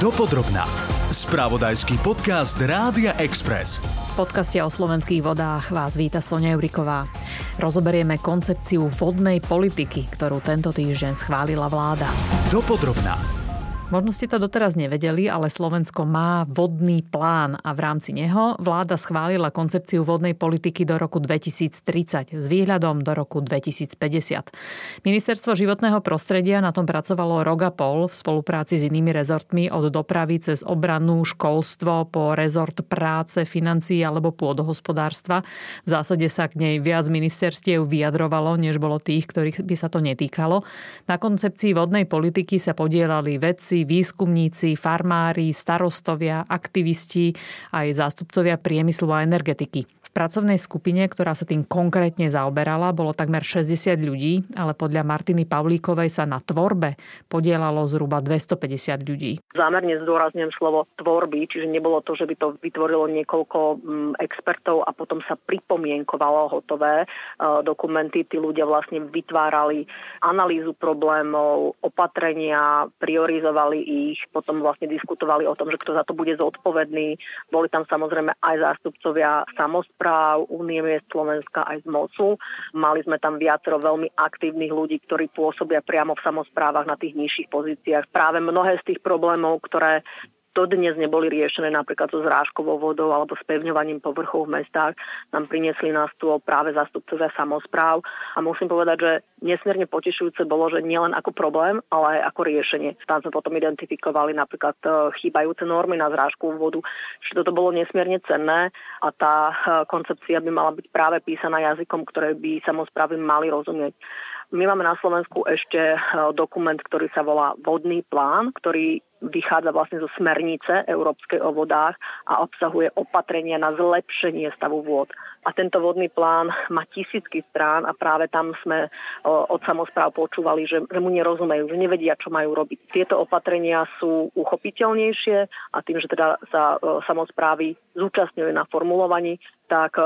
Dopodrobná. Spravodajský podcast Rádia Express. V podcaste o slovenských vodách vás víta Sonia Juriková. Rozoberieme koncepciu vodnej politiky, ktorú tento týždeň schválila vláda. Dopodrobná. Možno ste to doteraz nevedeli, ale Slovensko má vodný plán a v rámci neho vláda schválila koncepciu vodnej politiky do roku 2030 s výhľadom do roku 2050. Ministerstvo životného prostredia na tom pracovalo rok a pol v spolupráci s inými rezortmi od dopravy cez obranu, školstvo po rezort práce, financií alebo pôdohospodárstva. V zásade sa k nej viac ministerstiev vyjadrovalo, než bolo tých, ktorých by sa to netýkalo. Na koncepcii vodnej politiky sa podielali vedci, výskumníci, farmári, starostovia, aktivisti aj zástupcovia priemyslu a energetiky. V pracovnej skupine, ktorá sa tým konkrétne zaoberala, bolo takmer 60 ľudí, ale podľa Martiny Pavlíkovej sa na tvorbe podielalo zhruba 250 ľudí. Zámerne zdôrazňujem slovo tvorby, čiže nebolo to, že by to vytvorilo niekoľko mm, expertov a potom sa pripomienkovalo hotové e, dokumenty. Tí ľudia vlastne vytvárali analýzu problémov, opatrenia, priorizovali ich, potom vlastne diskutovali o tom, že kto za to bude zodpovedný. Boli tam samozrejme aj zástupcovia samozpráv, Únie miest Slovenska aj z MOSu. Mali sme tam viacero veľmi aktívnych ľudí, ktorí pôsobia priamo v samozprávach na tých nižších pozíciách. Práve mnohé z tých problémov, ktoré dodnes neboli riešené napríklad so zrážkovou vodou alebo spevňovaním povrchov v mestách, nám priniesli na stôl práve zastupcovia samozpráv a musím povedať, že nesmierne potešujúce bolo, že nielen ako problém, ale aj ako riešenie. Tam sme potom identifikovali napríklad e, chýbajúce normy na zrážkovú vodu, čiže toto bolo nesmierne cenné a tá e, koncepcia by mala byť práve písaná jazykom, ktoré by samozprávy mali rozumieť. My máme na Slovensku ešte e, dokument, ktorý sa volá Vodný plán, ktorý vychádza vlastne zo smernice Európskej o vodách a obsahuje opatrenia na zlepšenie stavu vôd. A tento vodný plán má tisícky strán a práve tam sme od samozpráv počúvali, že, že mu nerozumejú, že nevedia, čo majú robiť. Tieto opatrenia sú uchopiteľnejšie a tým, že teda sa samozprávy zúčastňujú na formulovaní, tak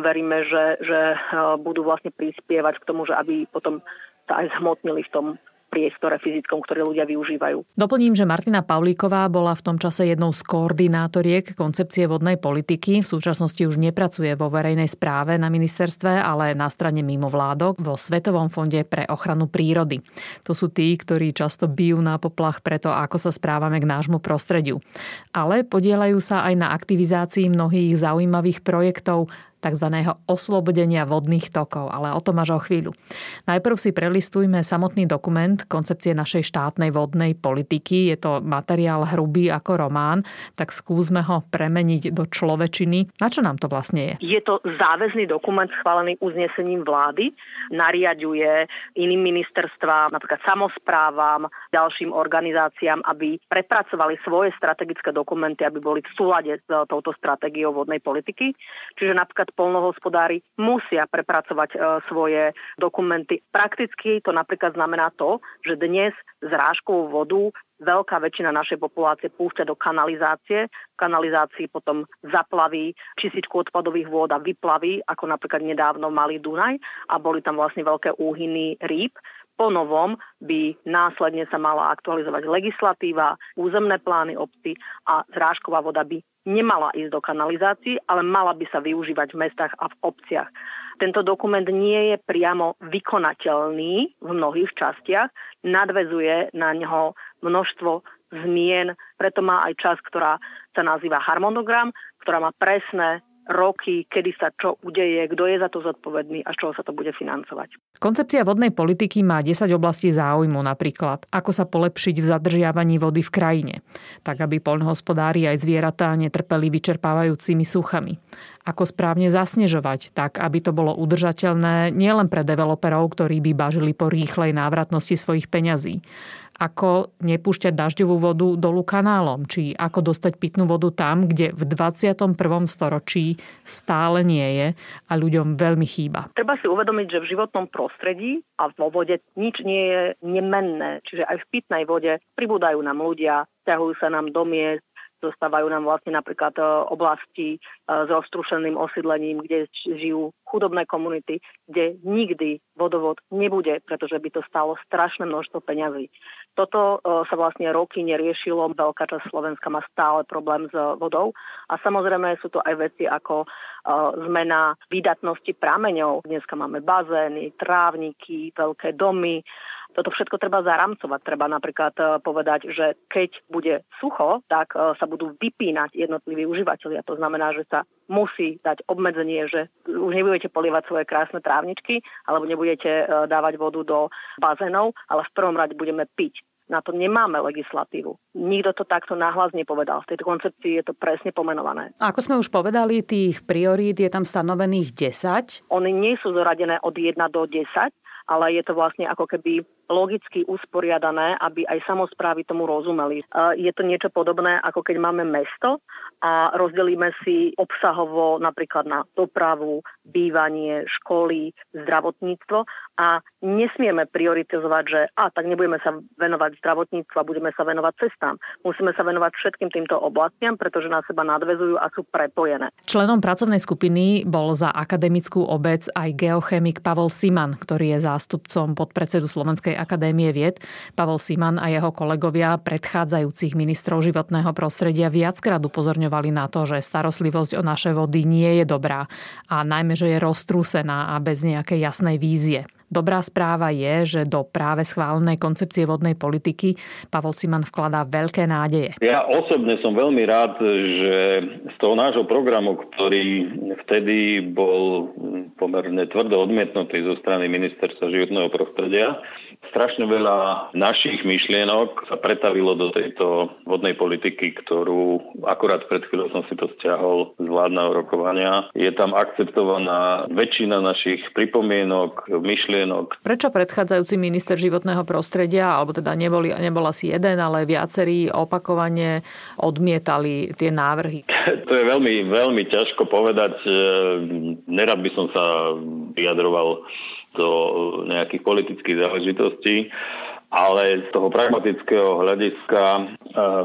veríme, že, že budú vlastne prispievať k tomu, že aby potom sa aj zhmotnili v tom priestore fyzickom, ktoré ľudia využívajú. Doplním, že Martina Pavlíková bola v tom čase jednou z koordinátoriek koncepcie vodnej politiky. V súčasnosti už nepracuje vo verejnej správe na ministerstve, ale na strane mimo vládok vo Svetovom fonde pre ochranu prírody. To sú tí, ktorí často bijú na poplach preto, ako sa správame k nášmu prostrediu. Ale podielajú sa aj na aktivizácii mnohých zaujímavých projektov tzv. oslobodenia vodných tokov, ale o tom až o chvíľu. Najprv si prelistujme samotný dokument koncepcie našej štátnej vodnej politiky. Je to materiál hrubý ako román, tak skúsme ho premeniť do človečiny. Na čo nám to vlastne je? Je to záväzný dokument schválený uznesením vlády, nariaduje iným ministerstvám, napríklad samozprávam, ďalším organizáciám, aby prepracovali svoje strategické dokumenty, aby boli v súlade s touto stratégiou vodnej politiky. Čiže napríklad napríklad polnohospodári musia prepracovať e, svoje dokumenty. Prakticky to napríklad znamená to, že dnes zrážkovú vodu veľká väčšina našej populácie púšťa do kanalizácie. V kanalizácii potom zaplaví čističku odpadových vôd a vyplaví, ako napríklad nedávno malý Dunaj a boli tam vlastne veľké úhyny rýb. Po novom by následne sa mala aktualizovať legislatíva, územné plány obci a zrážková voda by nemala ísť do kanalizácií, ale mala by sa využívať v mestách a v obciach. Tento dokument nie je priamo vykonateľný v mnohých častiach, nadvezuje na neho množstvo zmien, preto má aj čas, ktorá sa nazýva harmonogram, ktorá má presné roky, kedy sa čo udeje, kto je za to zodpovedný a z čoho sa to bude financovať. Koncepcia vodnej politiky má 10 oblastí záujmu, napríklad ako sa polepšiť v zadržiavaní vody v krajine, tak aby poľnohospodári aj zvieratá netrpeli vyčerpávajúcimi suchami. Ako správne zasnežovať, tak aby to bolo udržateľné nielen pre developerov, ktorí by bažili po rýchlej návratnosti svojich peňazí, ako nepúšťať dažďovú vodu dolu kanálom, či ako dostať pitnú vodu tam, kde v 21. storočí stále nie je a ľuďom veľmi chýba. Treba si uvedomiť, že v životnom prostredí a vo vode nič nie je nemenné, čiže aj v pitnej vode pribúdajú nám ľudia, ťahujú sa nám do miest, Zostávajú nám vlastne napríklad e, oblasti e, s roztrušeným osídlením, kde žijú chudobné komunity, kde nikdy vodovod nebude, pretože by to stalo strašné množstvo peňazí. Toto e, sa vlastne roky neriešilo, veľká časť Slovenska má stále problém s vodou a samozrejme sú to aj veci ako zmena výdatnosti prameňov. Dneska máme bazény, trávniky, veľké domy, toto všetko treba zaramcovať. Treba napríklad e, povedať, že keď bude sucho, tak e, sa budú vypínať jednotliví užívateľia. To znamená, že sa musí dať obmedzenie, že už nebudete polievať svoje krásne trávničky alebo nebudete e, dávať vodu do bazénov, ale v prvom rade budeme piť. Na to nemáme legislatívu. Nikto to takto náhlas nepovedal. V tejto koncepcii je to presne pomenované. A ako sme už povedali, tých priorít je tam stanovených 10. Oni nie sú zoradené od 1 do 10, ale je to vlastne ako keby logicky usporiadané, aby aj samozprávy tomu rozumeli. Je to niečo podobné, ako keď máme mesto a rozdelíme si obsahovo napríklad na dopravu, bývanie, školy, zdravotníctvo a nesmieme prioritizovať, že a tak nebudeme sa venovať zdravotníctvu a budeme sa venovať cestám. Musíme sa venovať všetkým týmto oblastiam, pretože na seba nadvezujú a sú prepojené. Členom pracovnej skupiny bol za akademickú obec aj geochemik Pavol Siman, ktorý je zástupcom podpredsedu Slovenskej akadémie vied. Pavol Siman a jeho kolegovia predchádzajúcich ministrov životného prostredia viackrát upozorňovali na to, že starostlivosť o naše vody nie je dobrá a najmä, že je roztrúsená a bez nejakej jasnej vízie. Dobrá správa je, že do práve schválenej koncepcie vodnej politiky Pavol Siman vkladá veľké nádeje. Ja osobne som veľmi rád, že z toho nášho programu, ktorý vtedy bol pomerne tvrdo odmietnutý zo strany ministerstva životného prostredia, strašne veľa našich myšlienok sa pretavilo do tejto vodnej politiky, ktorú akurát pred chvíľou som si to stiahol z vládneho rokovania. Je tam akceptovaná väčšina našich pripomienok, myšlienok. Prečo predchádzajúci minister životného prostredia, alebo teda neboli, nebol asi jeden, ale viacerí opakovane odmietali tie návrhy? to je veľmi, veľmi ťažko povedať. Nerad by som sa vyjadroval do nejakých politických záležitostí ale z toho pragmatického hľadiska e,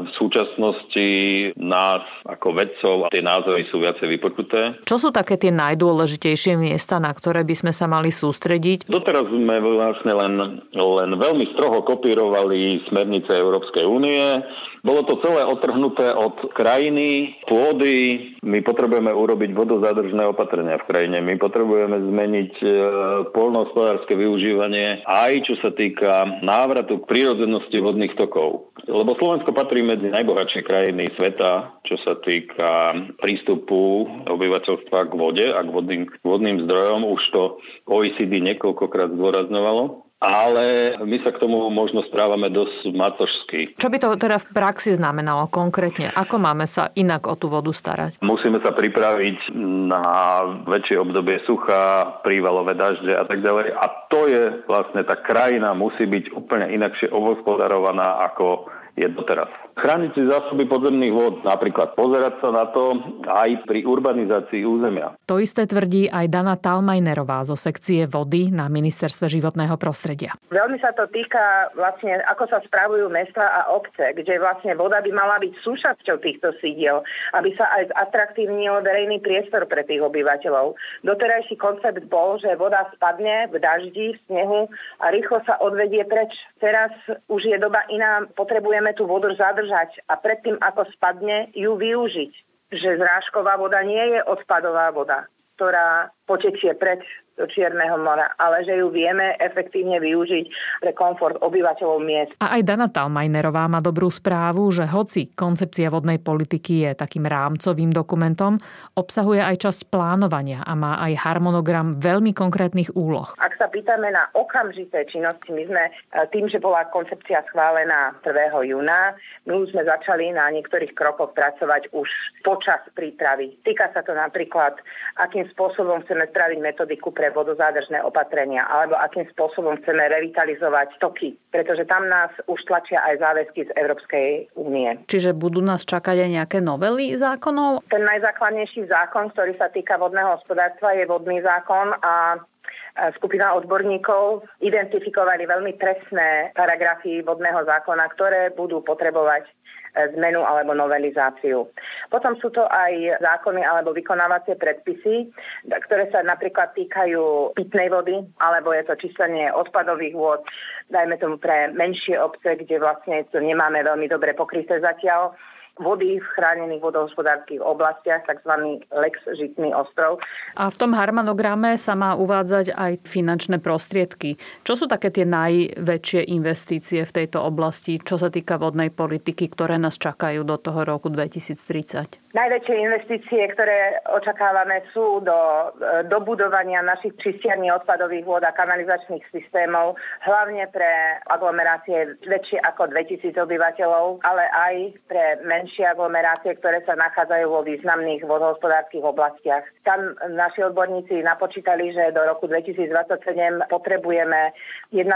v súčasnosti nás ako vedcov a tie názory sú viacej vypočuté. Čo sú také tie najdôležitejšie miesta, na ktoré by sme sa mali sústrediť? Doteraz sme vlastne len, len veľmi stroho kopírovali smernice Európskej únie. Bolo to celé otrhnuté od krajiny, pôdy. My potrebujeme urobiť vodozádržné opatrenia v krajine. My potrebujeme zmeniť e, polnohospodárske využívanie aj čo sa týka návrhu návratu k prírodzenosti vodných tokov. Lebo Slovensko patrí medzi najbohatšie krajiny sveta, čo sa týka prístupu obyvateľstva k vode a k vodným, vodným zdrojom. Už to OECD niekoľkokrát zdôrazňovalo ale my sa k tomu možno správame dosť macožsky. Čo by to teda v praxi znamenalo konkrétne? Ako máme sa inak o tú vodu starať? Musíme sa pripraviť na väčšie obdobie sucha, prívalové dažde a tak ďalej. A to je vlastne, tá krajina musí byť úplne inakšie ovospodarovaná ako je doteraz. Chrániť si zásoby podzemných vod, napríklad pozerať sa na to aj pri urbanizácii územia. To isté tvrdí aj Dana Talmajnerová zo sekcie vody na Ministerstve životného prostredia. Veľmi sa to týka vlastne, ako sa spravujú mesta a obce, kde vlastne voda by mala byť súčasťou týchto sídiel, aby sa aj zatraktívnil verejný priestor pre tých obyvateľov. Doterajší koncept bol, že voda spadne v daždi, v snehu a rýchlo sa odvedie preč. Teraz už je doba iná, potrebujeme potrebujeme tú vodu zadržať a predtým, ako spadne, ju využiť. Že zrážková voda nie je odpadová voda, ktorá potečie preč do Čierneho mora, ale že ju vieme efektívne využiť pre komfort obyvateľov miest. A aj Dana Talmajnerová má dobrú správu, že hoci koncepcia vodnej politiky je takým rámcovým dokumentom, obsahuje aj časť plánovania a má aj harmonogram veľmi konkrétnych úloh. Ak sa pýtame na okamžité činnosti, my sme e, tým, že bola koncepcia schválená 1. júna, my už sme začali na niektorých krokoch pracovať už počas prípravy. Týka sa to napríklad, akým spôsobom chceme spraviť metodiku pre pre vodozádržné opatrenia, alebo akým spôsobom chceme revitalizovať toky, pretože tam nás už tlačia aj záväzky z Európskej únie. Čiže budú nás čakať aj nejaké novely zákonov? Ten najzákladnejší zákon, ktorý sa týka vodného hospodárstva, je vodný zákon a skupina odborníkov identifikovali veľmi presné paragrafy vodného zákona, ktoré budú potrebovať zmenu alebo novelizáciu. Potom sú to aj zákony alebo vykonávacie predpisy, ktoré sa napríklad týkajú pitnej vody, alebo je to číslenie odpadových vôd, dajme tomu pre menšie obce, kde vlastne to nemáme veľmi dobre pokryté zatiaľ vody v chránených vodohospodárskych oblastiach, tzv. Lex Žitný ostrov. A v tom harmonograme sa má uvádzať aj finančné prostriedky. Čo sú také tie najväčšie investície v tejto oblasti, čo sa týka vodnej politiky, ktoré nás čakajú do toho roku 2030? Najväčšie investície, ktoré očakávame, sú do dobudovania našich čistiarní odpadových vôd a kanalizačných systémov, hlavne pre aglomerácie väčšie ako 2000 obyvateľov, ale aj pre menšie aglomerácie, ktoré sa nachádzajú vo významných vodohospodárskych oblastiach. Tam naši odborníci napočítali, že do roku 2027 potrebujeme 1,2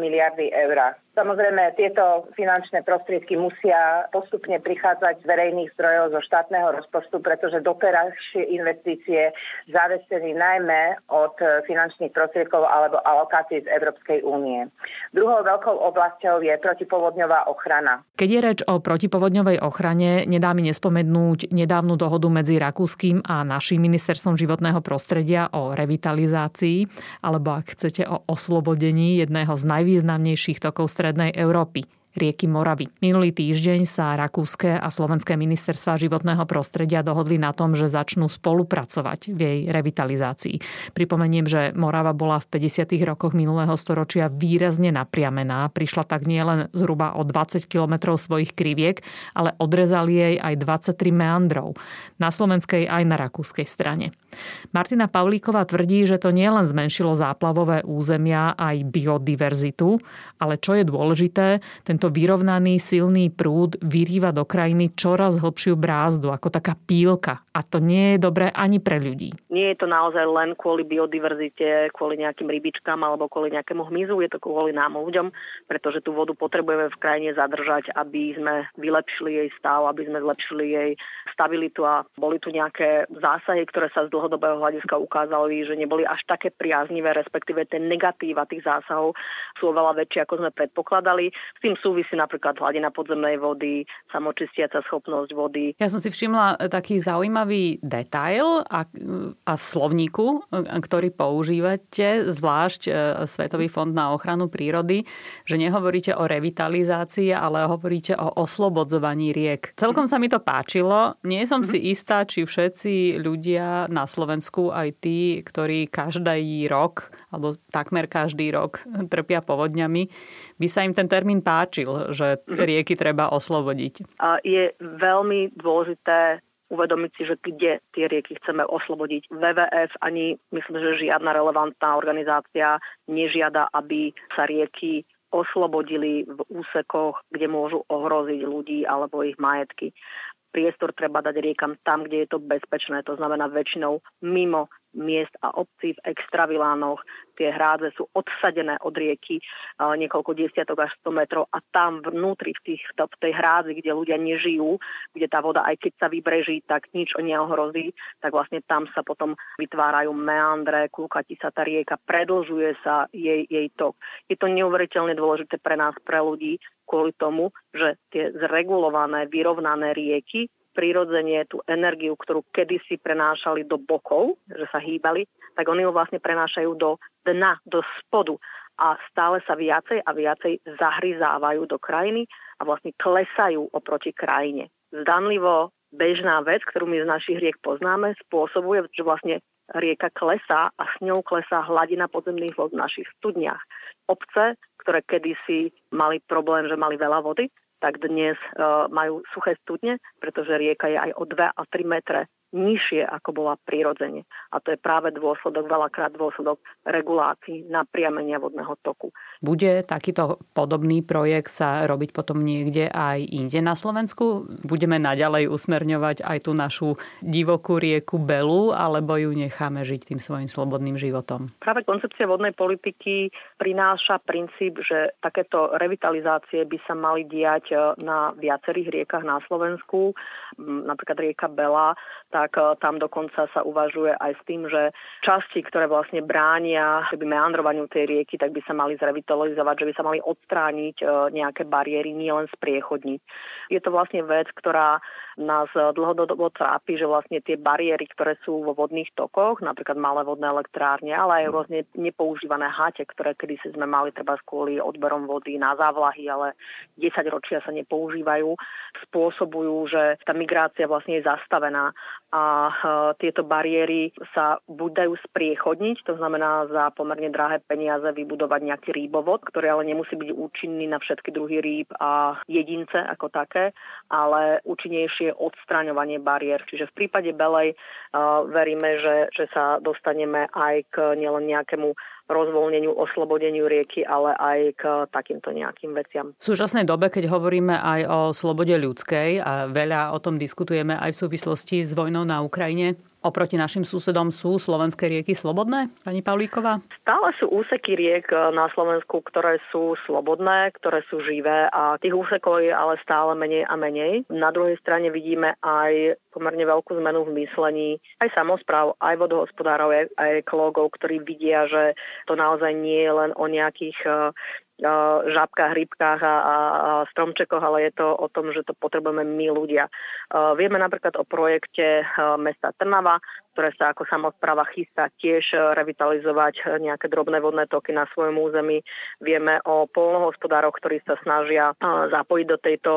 miliardy eur. Samozrejme, tieto finančné prostriedky musia postupne prichádzať z verejných zdrojov zo štátneho rozpočtu, pretože doterajšie investície záviseli najmä od finančných prostriedkov alebo alokácií z Európskej únie. Druhou veľkou oblasťou je protipovodňová ochrana. Keď je reč o protipovodňovej ochrane, nedá mi nespomenúť nedávnu dohodu medzi Rakúskym a našim ministerstvom životného prostredia o revitalizácii, alebo ak chcete o oslobodení jedného z najvýznamnejších tokov strednej Európy rieky Moravy. Minulý týždeň sa rakúske a slovenské ministerstva životného prostredia dohodli na tom, že začnú spolupracovať v jej revitalizácii. Pripomeniem, že Morava bola v 50. rokoch minulého storočia výrazne napriamená. Prišla tak nielen zhruba o 20 km svojich kriviek, ale odrezali jej aj 23 meandrov. Na slovenskej aj na rakúskej strane. Martina Pavlíková tvrdí, že to nielen zmenšilo záplavové územia aj biodiverzitu, ale čo je dôležité, tento tento vyrovnaný silný prúd vyrýva do krajiny čoraz hlbšiu brázdu, ako taká pílka. A to nie je dobré ani pre ľudí. Nie je to naozaj len kvôli biodiverzite, kvôli nejakým rybičkám alebo kvôli nejakému hmyzu, je to kvôli nám ľuďom, pretože tú vodu potrebujeme v krajine zadržať, aby sme vylepšili jej stav, aby sme zlepšili jej stabilitu a boli tu nejaké zásahy, ktoré sa z dlhodobého hľadiska ukázali, že neboli až také priaznivé, respektíve tie negatíva tých zásahov sú oveľa väčšie, ako sme predpokladali. S tým sú súvisí napríklad hladina podzemnej vody, samočistiaca schopnosť vody. Ja som si všimla e, taký zaujímavý detail a, a v slovníku, e, ktorý používate, zvlášť Svetový fond na ochranu prírody, že nehovoríte o revitalizácii, ale hovoríte o oslobodzovaní riek. Celkom sa mi to páčilo. Nie som si mhm. istá, či všetci ľudia na Slovensku, aj tí, ktorí každý rok, alebo takmer každý rok trpia povodňami, by sa im ten termín páčil, že mhm. rieky treba oslobodiť? Je veľmi dôležité uvedomiť si, že kde tie rieky chceme oslobodiť. WWF ani myslím, že žiadna relevantná organizácia nežiada, aby sa rieky oslobodili v úsekoch, kde môžu ohroziť ľudí alebo ich majetky. Priestor treba dať riekam tam, kde je to bezpečné, to znamená väčšinou mimo miest a obcí v extravilánoch. Tie hrádze sú odsadené od rieky niekoľko desiatok až 100 metrov a tam vnútri v, tých, v tej hrádzi, kde ľudia nežijú, kde tá voda aj keď sa vybreží, tak nič neohrozí, tak vlastne tam sa potom vytvárajú meandre, kúkati sa tá rieka, predlžuje sa jej, jej tok. Je to neuveriteľne dôležité pre nás, pre ľudí, kvôli tomu, že tie zregulované, vyrovnané rieky prirodzene tú energiu, ktorú kedysi prenášali do bokov, že sa hýbali, tak oni ju vlastne prenášajú do dna, do spodu a stále sa viacej a viacej zahryzávajú do krajiny a vlastne klesajú oproti krajine. Zdanlivo bežná vec, ktorú my z našich riek poznáme, spôsobuje, že vlastne rieka klesá a s ňou klesá hladina podzemných vod v našich studniach. Obce, ktoré kedysi mali problém, že mali veľa vody, tak dnes uh, majú suché studne, pretože rieka je aj o 2 a 3 metre nižšie, ako bola prirodzene. A to je práve dôsledok, veľakrát dôsledok regulácií napriamenia vodného toku. Bude takýto podobný projekt sa robiť potom niekde aj inde na Slovensku? Budeme naďalej usmerňovať aj tú našu divokú rieku Belu, alebo ju necháme žiť tým svojim slobodným životom? Práve koncepcia vodnej politiky prináša princíp, že takéto revitalizácie by sa mali diať na viacerých riekach na Slovensku, napríklad rieka Bela, tak tam dokonca sa uvažuje aj s tým, že časti, ktoré vlastne bránia by meandrovaniu tej rieky, tak by sa mali zrevitalizovať, že by sa mali odstrániť nejaké bariéry, nielen spriechodniť. Je to vlastne vec, ktorá nás dlhodobo trápi, že vlastne tie bariéry, ktoré sú vo vodných tokoch, napríklad malé vodné elektrárne, ale aj rôzne nepoužívané hate, ktoré kedy si sme mali treba kvôli odberom vody na závlahy, ale 10 ročia sa nepoužívajú, spôsobujú, že tá migrácia vlastne je zastavená a tieto bariéry sa buď dajú spriechodniť, to znamená za pomerne drahé peniaze vybudovať nejaký rýbovod, ktorý ale nemusí byť účinný na všetky druhy rýb a jedince ako také, ale účinnejšie odstraňovanie bariér. Čiže v prípade Belej uh, veríme, že, že sa dostaneme aj k nielen nejakému rozvoľneniu, oslobodeniu rieky, ale aj k takýmto nejakým veciam. V súčasnej dobe, keď hovoríme aj o slobode ľudskej a veľa o tom diskutujeme aj v súvislosti s vojnou na Ukrajine, Oproti našim susedom sú slovenské rieky slobodné, pani Pavlíková? Stále sú úseky riek na Slovensku, ktoré sú slobodné, ktoré sú živé a tých úsekov je ale stále menej a menej. Na druhej strane vidíme aj pomerne veľkú zmenu v myslení aj samozpráv, aj vodohospodárov, aj ekológov, ktorí vidia, že to naozaj nie je len o nejakých žabkách, rybkách a, a, stromčekoch, ale je to o tom, že to potrebujeme my ľudia. Vieme napríklad o projekte mesta Trnava, ktoré sa ako samozpráva chystá tiež revitalizovať nejaké drobné vodné toky na svojom území. Vieme o polnohospodároch, ktorí sa snažia zapojiť do tejto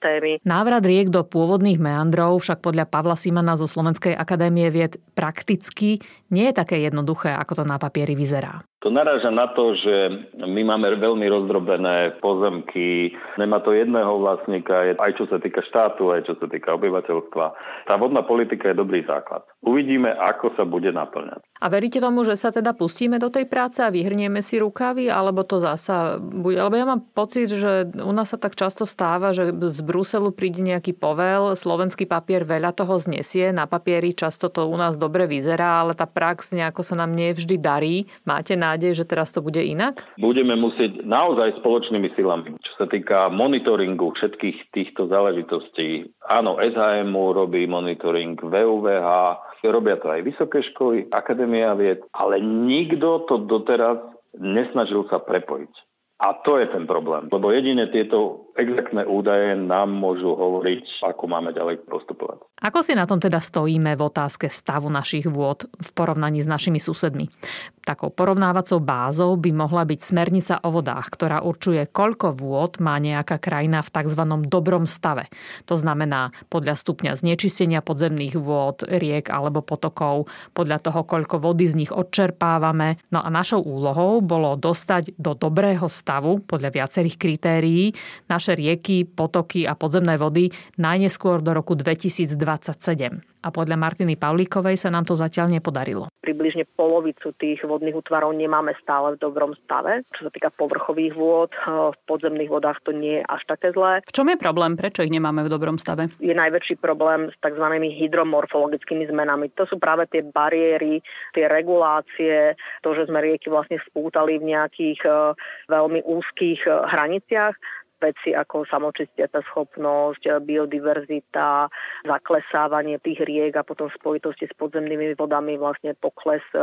témy. Návrat riek do pôvodných meandrov však podľa Pavla Simana zo Slovenskej akadémie vied prakticky nie je také jednoduché, ako to na papieri vyzerá. To naráža na to, že my máme veľmi rozdrobené pozemky, nemá to jedného vlastníka, aj čo sa týka štátu, aj čo sa týka obyvateľstva. Tá vodná politika je dobrý základ. Uvidíme, ako sa bude naplňať. A veríte tomu, že sa teda pustíme do tej práce a vyhrnieme si rukavy, alebo to zasa bude? Lebo ja mám pocit, že u nás sa tak často stáva, že z Bruselu príde nejaký povel, slovenský papier veľa toho znesie, na papieri často to u nás dobre vyzerá, ale tá prax nejako sa nám nevždy darí. Máte nádej, že teraz to bude inak? Budeme musieť naozaj spoločnými silami, čo sa týka monitoringu všetkých týchto záležitostí. Áno, SHMU robí monitoring, VUVH, robia to aj vysoké školy, akadémia vied, ale nikto to doteraz nesnažil sa prepojiť. A to je ten problém, lebo jedine tieto exaktné údaje nám môžu hovoriť, ako máme ďalej postupovať. Ako si na tom teda stojíme v otázke stavu našich vôd v porovnaní s našimi susedmi? Takou porovnávacou bázou by mohla byť smernica o vodách, ktorá určuje, koľko vôd má nejaká krajina v tzv. dobrom stave. To znamená podľa stupňa znečistenia podzemných vôd, riek alebo potokov, podľa toho, koľko vody z nich odčerpávame. No a našou úlohou bolo dostať do dobrého stavu podľa viacerých kritérií naše rieky, potoky a podzemné vody najneskôr do roku 2027. A podľa Martiny Pavlíkovej sa nám to zatiaľ nepodarilo. Približne polovicu tých vodných útvarov nemáme stále v dobrom stave. Čo sa týka povrchových vôd, v podzemných vodách to nie je až také zlé. V čom je problém? Prečo ich nemáme v dobrom stave? Je najväčší problém s tzv. hydromorfologickými zmenami. To sú práve tie bariéry, tie regulácie, to, že sme rieky vlastne spútali v nejakých eh, veľmi úzkých eh, hraniciach veci ako samočistiaca schopnosť, biodiverzita, zaklesávanie tých riek a potom spojitosti s podzemnými vodami vlastne pokles e,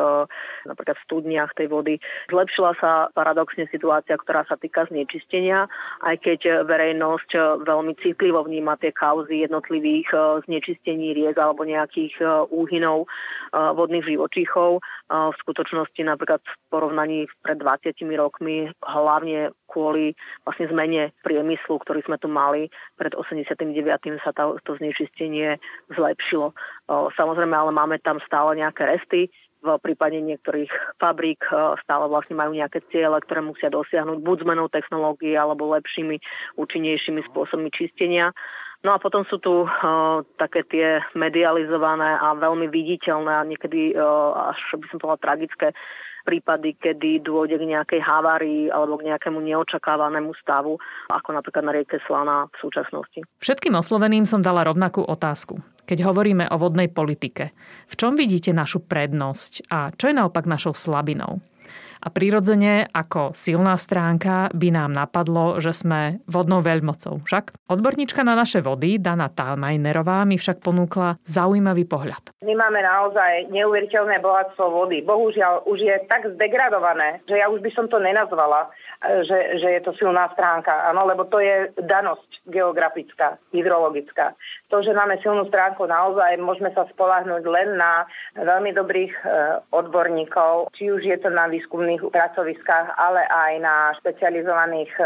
napríklad v studniach tej vody. Zlepšila sa paradoxne situácia, ktorá sa týka znečistenia, aj keď verejnosť veľmi citlivo vníma tie kauzy jednotlivých znečistení riek alebo nejakých úhynov vodných živočíchov. V skutočnosti napríklad v porovnaní pred 20 rokmi hlavne kvôli vlastne zmene priemyslu, ktorý sme tu mali. Pred 89. sa to, to znečistenie zlepšilo. Samozrejme, ale máme tam stále nejaké resty. V prípade niektorých fabrík stále vlastne majú nejaké ciele, ktoré musia dosiahnuť buď zmenou technológií alebo lepšími, účinnejšími spôsobmi čistenia. No a potom sú tu uh, také tie medializované a veľmi viditeľné a niekedy uh, až by som povedala tragické prípady, kedy dôjde k nejakej havárii alebo k nejakému neočakávanému stavu, ako napríklad na rieke Slana v súčasnosti. Všetkým osloveným som dala rovnakú otázku. Keď hovoríme o vodnej politike, v čom vidíte našu prednosť a čo je naopak našou slabinou? A prirodzene ako silná stránka by nám napadlo, že sme vodnou veľmocou. Však odborníčka na naše vody, Dana Talmajnerová, mi však ponúkla zaujímavý pohľad. My máme naozaj neuveriteľné bohatstvo vody. Bohužiaľ, už je tak zdegradované, že ja už by som to nenazvala, že, že je to silná stránka, áno, lebo to je danosť geografická, hydrologická. To, že máme silnú stránku, naozaj môžeme sa spolahnúť len na veľmi dobrých e, odborníkov, či už je to na výskumných pracoviskách, ale aj na špecializovaných e,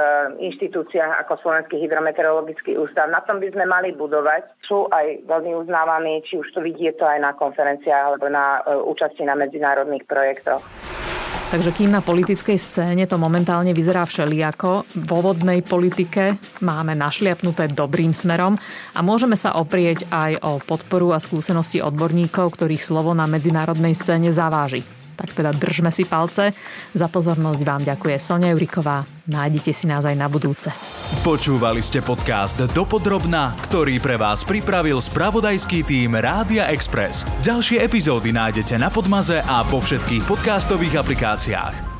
inštitúciách ako Slovenský hydrometeorologický ústav. Na tom by sme mali budovať. Sú aj veľmi uznávaní, či už to vidie to aj na konferenciách alebo na e, účasti na medzinárodných projektoch. Takže kým na politickej scéne to momentálne vyzerá všelijako, vo vodnej politike máme našliapnuté dobrým smerom a môžeme sa oprieť aj o podporu a skúsenosti odborníkov, ktorých slovo na medzinárodnej scéne zaváži. Tak teda držme si palce. Za pozornosť vám ďakuje Sonia Juriková. Nájdete si nás aj na budúce. Počúvali ste podcast Dopodrobna, ktorý pre vás pripravil spravodajský tým Rádia Express. Ďalšie epizódy nájdete na Podmaze a po všetkých podcastových aplikáciách.